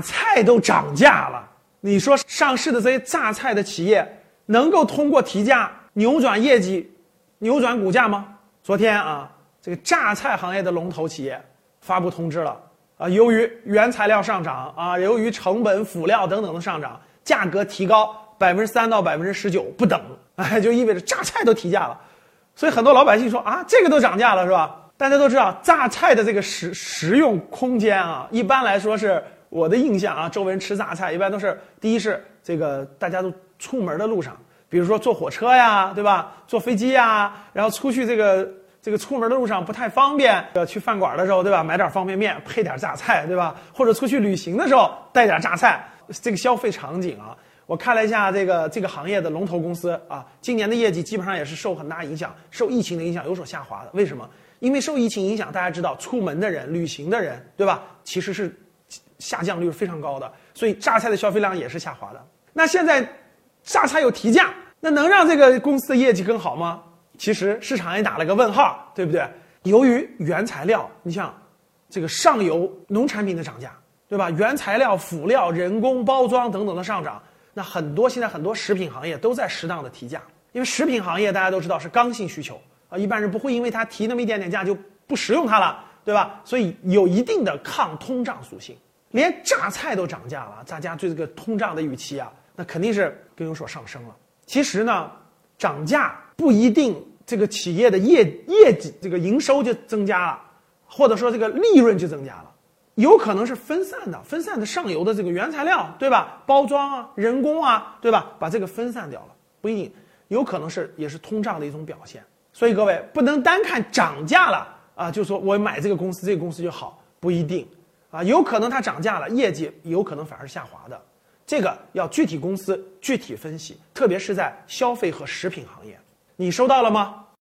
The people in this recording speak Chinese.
菜都涨价了，你说上市的这些榨菜的企业能够通过提价扭转业绩、扭转股价吗？昨天啊，这个榨菜行业的龙头企业发布通知了啊，由于原材料上涨啊，由于成本、辅料等等的上涨，价格提高百分之三到百分之十九不等，哎，就意味着榨菜都提价了。所以很多老百姓说啊，这个都涨价了是吧？大家都知道榨菜的这个食食用空间啊，一般来说是我的印象啊，周围人吃榨菜一般都是第一是这个大家都出门的路上，比如说坐火车呀，对吧？坐飞机呀，然后出去这个这个出门的路上不太方便，要去饭馆的时候，对吧？买点方便面配点榨菜，对吧？或者出去旅行的时候带点榨菜，这个消费场景啊。我看了一下这个这个行业的龙头公司啊，今年的业绩基本上也是受很大影响，受疫情的影响有所下滑的。为什么？因为受疫情影响，大家知道出门的人、旅行的人，对吧？其实是下降率是非常高的，所以榨菜的消费量也是下滑的。那现在榨菜有提价，那能让这个公司的业绩更好吗？其实市场也打了个问号，对不对？由于原材料，你像这个上游农产品的涨价，对吧？原材料、辅料、人工包装等等的上涨。那很多现在很多食品行业都在适当的提价，因为食品行业大家都知道是刚性需求啊，一般人不会因为它提那么一点点价就不食用它了，对吧？所以有一定的抗通胀属性。连榨菜都涨价了，大家对这个通胀的预期啊，那肯定是更有所上升了。其实呢，涨价不一定这个企业的业业绩这个营收就增加了，或者说这个利润就增加了。有可能是分散的，分散的上游的这个原材料，对吧？包装啊，人工啊，对吧？把这个分散掉了，不一定，有可能是也是通胀的一种表现。所以各位不能单看涨价了啊，就说我买这个公司，这个公司就好，不一定啊，有可能它涨价了，业绩有可能反而下滑的。这个要具体公司具体分析，特别是在消费和食品行业。你收到了吗？